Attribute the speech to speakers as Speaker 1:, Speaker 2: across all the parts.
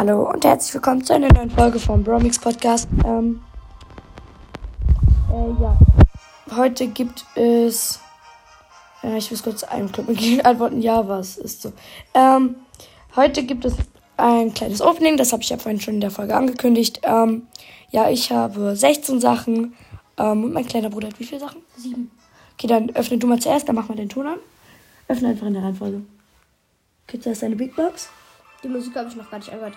Speaker 1: Hallo und herzlich willkommen zu einer neuen Folge vom Bromix Podcast. Ähm, äh, ja. Heute gibt es. Äh, ich muss kurz Club antworten. Ja, was ist so? Ähm, heute gibt es ein kleines Opening. Das habe ich ja vorhin schon in der Folge angekündigt. Ähm, ja, ich habe 16 Sachen. Ähm, und mein kleiner Bruder hat wie viele Sachen? Sieben. Okay, dann öffne du mal zuerst, dann machen wir den Ton an. Öffne einfach in der Reihenfolge. Okay, zuerst deine Big Box.
Speaker 2: Die Musik habe ich noch gar nicht angehört.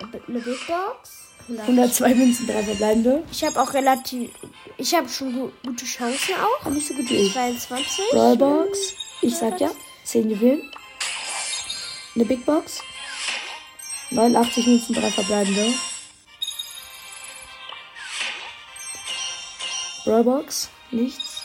Speaker 2: Eine Big Box.
Speaker 1: 102 Münzen, drei verbleibende.
Speaker 2: Ich habe auch relativ. Ich habe schon gu gute Chancen auch.
Speaker 1: Aber nicht so gut wie ich.
Speaker 2: 22.
Speaker 1: Brawlbox. Ich sag ja. 10 Juwelen. Eine Big Box. 89 Münzen, drei verbleibende. Brawlbox. Nichts.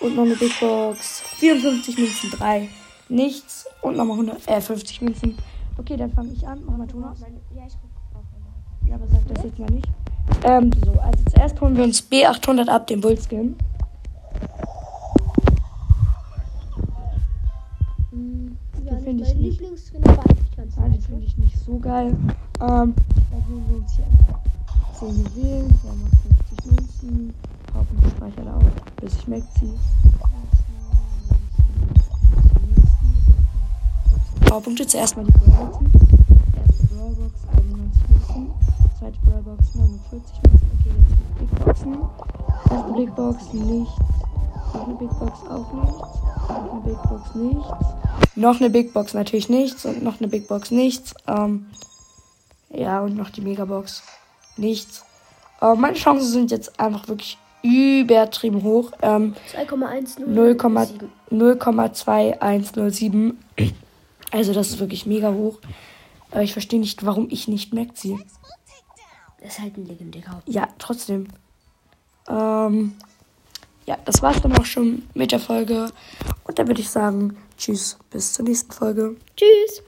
Speaker 1: Und noch eine Big Box. 54 Münzen, drei. Nichts. Und nochmal 100, äh, 50 Münzen. Okay, dann fange ich an. Mach mal Ton aus.
Speaker 2: Ja, ich guck auch.
Speaker 1: Ja, aber sag das jetzt mal nicht. Ähm, so, also zuerst holen wir uns B800 ab, den Bullskin.
Speaker 2: Ja,
Speaker 1: finde ich nicht.
Speaker 2: Lieblingsskin, aber eigentlich ganz
Speaker 1: Nein,
Speaker 2: nice.
Speaker 1: die finde ich nicht so geil. Ähm, dann holen wir uns hier einfach 10 Juwelen, wir haben noch 50 Münzen, kaufen die Speicher auf, bis ich Mac Powerpunkte zuerst mal die Brawlboxen. Erste Brawlbox 91 Münzen, zweite Brawlbox 49 Münzen. Okay, jetzt die Big Boxen. Erste Big Box nichts, noch eine Big Box auch nichts, noch eine Big Box nichts. Noch eine Big Box natürlich nichts und noch eine Big Box nichts. Ähm, ja, und noch die Megabox nichts. Aber meine Chancen sind jetzt einfach wirklich übertrieben hoch. Ähm,
Speaker 2: 2,10.
Speaker 1: 0,- 0,2107. Also das ist wirklich mega hoch. Aber ich verstehe nicht, warum ich nicht Mac ziehe.
Speaker 2: Das ist halt ein legendärer.
Speaker 1: Ja, trotzdem. Ähm, ja, das war's dann auch schon mit der Folge. Und dann würde ich sagen, tschüss, bis zur nächsten Folge.
Speaker 2: Tschüss.